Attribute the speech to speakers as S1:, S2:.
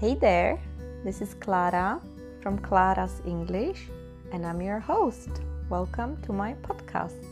S1: Hey there, this is Clara from Clara's English, and I'm your host. Welcome to my podcast.